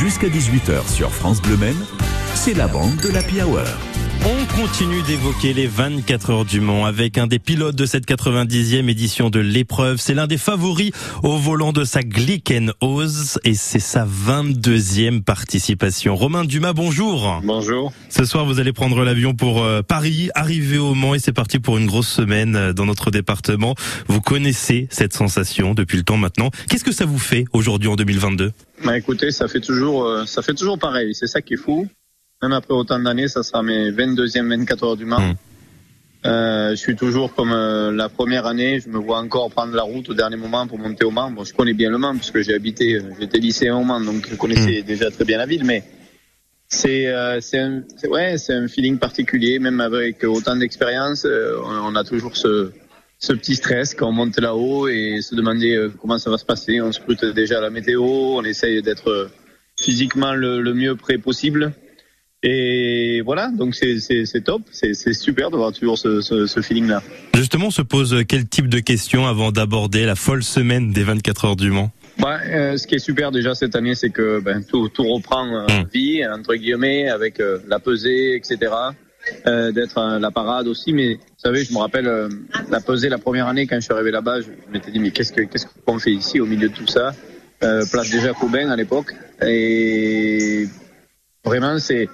Jusqu'à 18h sur France Bleu Maine, c'est la bande de la Hour. On continue d'évoquer les 24 heures du Mans avec un des pilotes de cette 90e édition de l'épreuve. C'est l'un des favoris au volant de sa Glickenhaus et c'est sa 22e participation. Romain Dumas, bonjour. Bonjour. Ce soir, vous allez prendre l'avion pour euh, Paris, arriver au Mans et c'est parti pour une grosse semaine euh, dans notre département. Vous connaissez cette sensation depuis le temps maintenant. Qu'est-ce que ça vous fait aujourd'hui en 2022 Bah écoutez, ça fait toujours, euh, ça fait toujours pareil. C'est ça qui est fou. Même après autant d'années, ça sera mes 22e 24 heures du Mans. Mm. Euh, je suis toujours comme euh, la première année. Je me vois encore prendre la route au dernier moment pour monter au Mans. Bon, je connais bien le Mans puisque j'ai habité, euh, j'étais lycéen au Mans, donc je connaissais déjà très bien la ville. Mais c'est, euh, c'est, un, ouais, c'est un feeling particulier. Même avec autant d'expérience, on, on a toujours ce, ce petit stress quand on monte là-haut et se demander comment ça va se passer. On scrute déjà la météo, on essaye d'être physiquement le, le mieux prêt possible. Et voilà, donc c'est, top, c'est, super d'avoir toujours ce, ce, ce feeling-là. Justement, on se pose quel type de questions avant d'aborder la folle semaine des 24 heures du Mans Bah, euh, ce qui est super déjà cette année, c'est que ben, tout, tout reprend euh, Mm. vie, entre guillemets, avec euh, la pesée, etc. Euh, d'être à la parade aussi, mais vous savez, je me rappelle euh, la pesée la première année quand je suis arrivé là-bas, je m'étais dit mais qu'est-ce que qu'est-ce qu'on fait ici au milieu de tout ça? Euh, Place déjà Cobain à l'époque, et vraiment c'est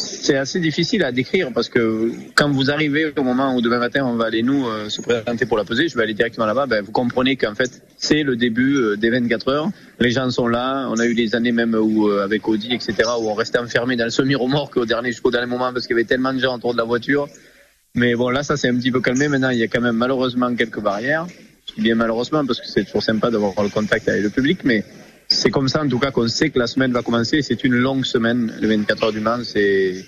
c'est assez difficile à décrire parce que quand vous arrivez au moment où demain matin on va aller nous euh, se présenter pour la pesée, je vais aller directement là-bas, ben, vous comprenez qu'en fait c'est le début euh, des 24 heures. Les gens sont là. On a eu des années même où euh, avec Audi etc où on restait enfermé dans le semi-remorque au dernier jusqu'au dernier moment parce qu'il y avait tellement de gens autour de la voiture. Mais bon là ça s'est un petit peu calmé. Maintenant il y a quand même malheureusement quelques barrières. Bien malheureusement parce que c'est toujours sympa d'avoir le contact avec le public, mais c'est comme ça en tout cas qu'on sait que la semaine va commencer. C'est une longue semaine, les 24 heures du Mans. C'est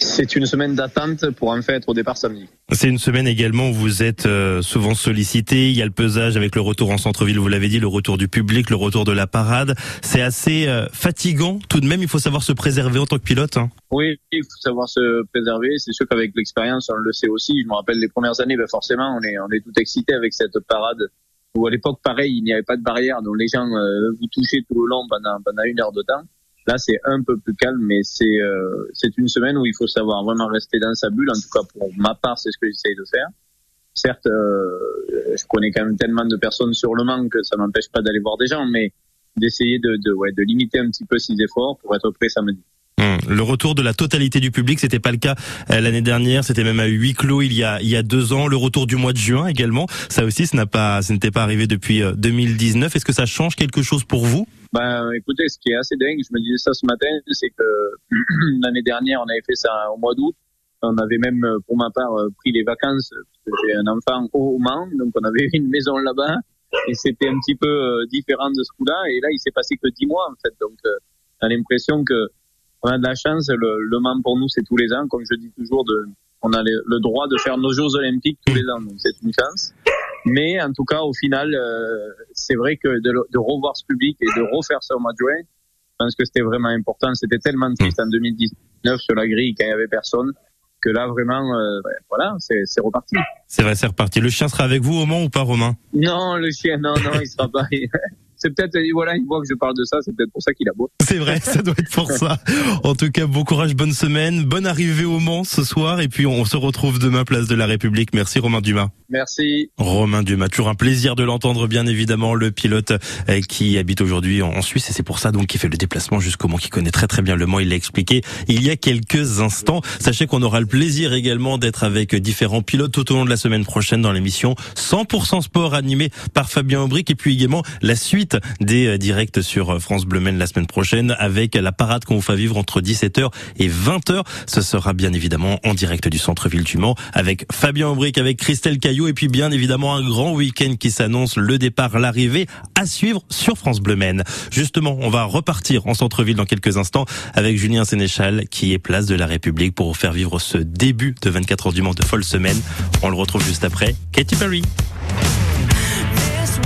c'est une semaine d'attente pour en fait être au départ samedi. C'est une semaine également où vous êtes euh, souvent sollicité. Il y a le pesage avec le retour en centre-ville, vous l'avez dit, le retour du public, le retour de la parade. C'est assez euh, fatigant. Tout de même, il faut savoir se préserver en tant que pilote. hein. Oui, il faut savoir se préserver. C'est sûr qu'avec l'expérience, on le sait aussi. Je me rappelle les premières années, ben forcément, on est on est tout excité avec cette parade. Où à l'époque, pareil, il n'y avait pas de barrière, donc les gens euh, vous touchaient tout le long pendant pendant une heure de temps. Là, c'est un peu plus calme, mais c'est euh, c'est une semaine où il faut savoir vraiment rester dans sa bulle. En tout cas, pour ma part, c'est ce que j'essaye de faire. Certes, euh, je connais quand même tellement de personnes sur le Mans que ça m'empêche pas d'aller voir des gens, mais d'essayer de, de, ouais, de limiter un petit peu ses efforts pour être prêt samedi. Hum, Le retour de la totalité du public, c'était pas le cas euh, l'année dernière. C'était même à huis clos il y a deux ans. Le retour du mois de juin également. Ça aussi, ça n'était pas arrivé depuis euh, 2019. Est-ce que ça change quelque chose pour vous? Ben, écoutez, ce qui est assez dingue, je me disais ça ce matin, c'est que l'année dernière, on avait fait ça au mois d'août. On avait même, euh, pour ma part, euh, pris les vacances. J'ai un enfant au Mans, donc on avait une maison là-bas. Et c'était un petit peu euh, différent de ce coup-là. Et là, il s'est passé que dix mois, en fait. Donc, euh, on a l'impression que on a de la chance. Le, le Mans, pour nous, c'est tous les ans. Comme je dis toujours, de, on a le, le droit de faire nos Jeux Olympiques tous les ans. Donc, c'est une chance. Mais en tout cas, au final, euh, c'est vrai que de, de revoir ce public et de refaire ça au mois de juin, je pense que c'était vraiment important. C'était tellement triste en 2019 sur la grille quand il y avait personne que là vraiment, euh, voilà, c'est c'est reparti. C'est vrai, c'est reparti. Le chien sera avec vous au Mans ou pas, Romain? Non, le chien, non, non, il sera pas. C'est peut-être, voilà, il voit que je parle de ça, c'est peut-être pour ça qu'il aboie. C'est vrai, ça doit être pour ça. En tout cas, bon courage, bonne semaine, bonne arrivée au Mans ce soir, et puis on se retrouve demain place de la République. Merci Romain Dumas. Merci. Romain Dumas, toujours un plaisir de l'entendre, bien évidemment, le pilote euh, qui habite aujourd'hui en en Suisse, et c'est pour ça donc qu'il fait le déplacement jusqu'au Mans, qui connaît très très bien le Mans. Il l'a expliqué il y a quelques instants. Sachez qu'on aura le plaisir également d'être avec différents pilotes tout au long de la semaine prochaine dans l'émission 100% sport animée par Fabien Aubric, et puis également la suite des euh, directs sur euh, France Bleu Maine la semaine prochaine avec la parade qu'on vous fait vivre entre 17h et 20h. Ce sera bien évidemment en direct du centre-ville du Mans avec Fabien Aubric, avec Christelle Caillot et puis bien évidemment un grand week-end qui s'annonce, le départ, l'arrivée à suivre sur France Bleu Maine. Justement, on va repartir en centre-ville dans quelques instants avec Julien Sénéchal qui est place de la République pour vous faire vivre ce début de 24 heures du Mans de folle semaine. On le retrouve juste après. Katy Perry.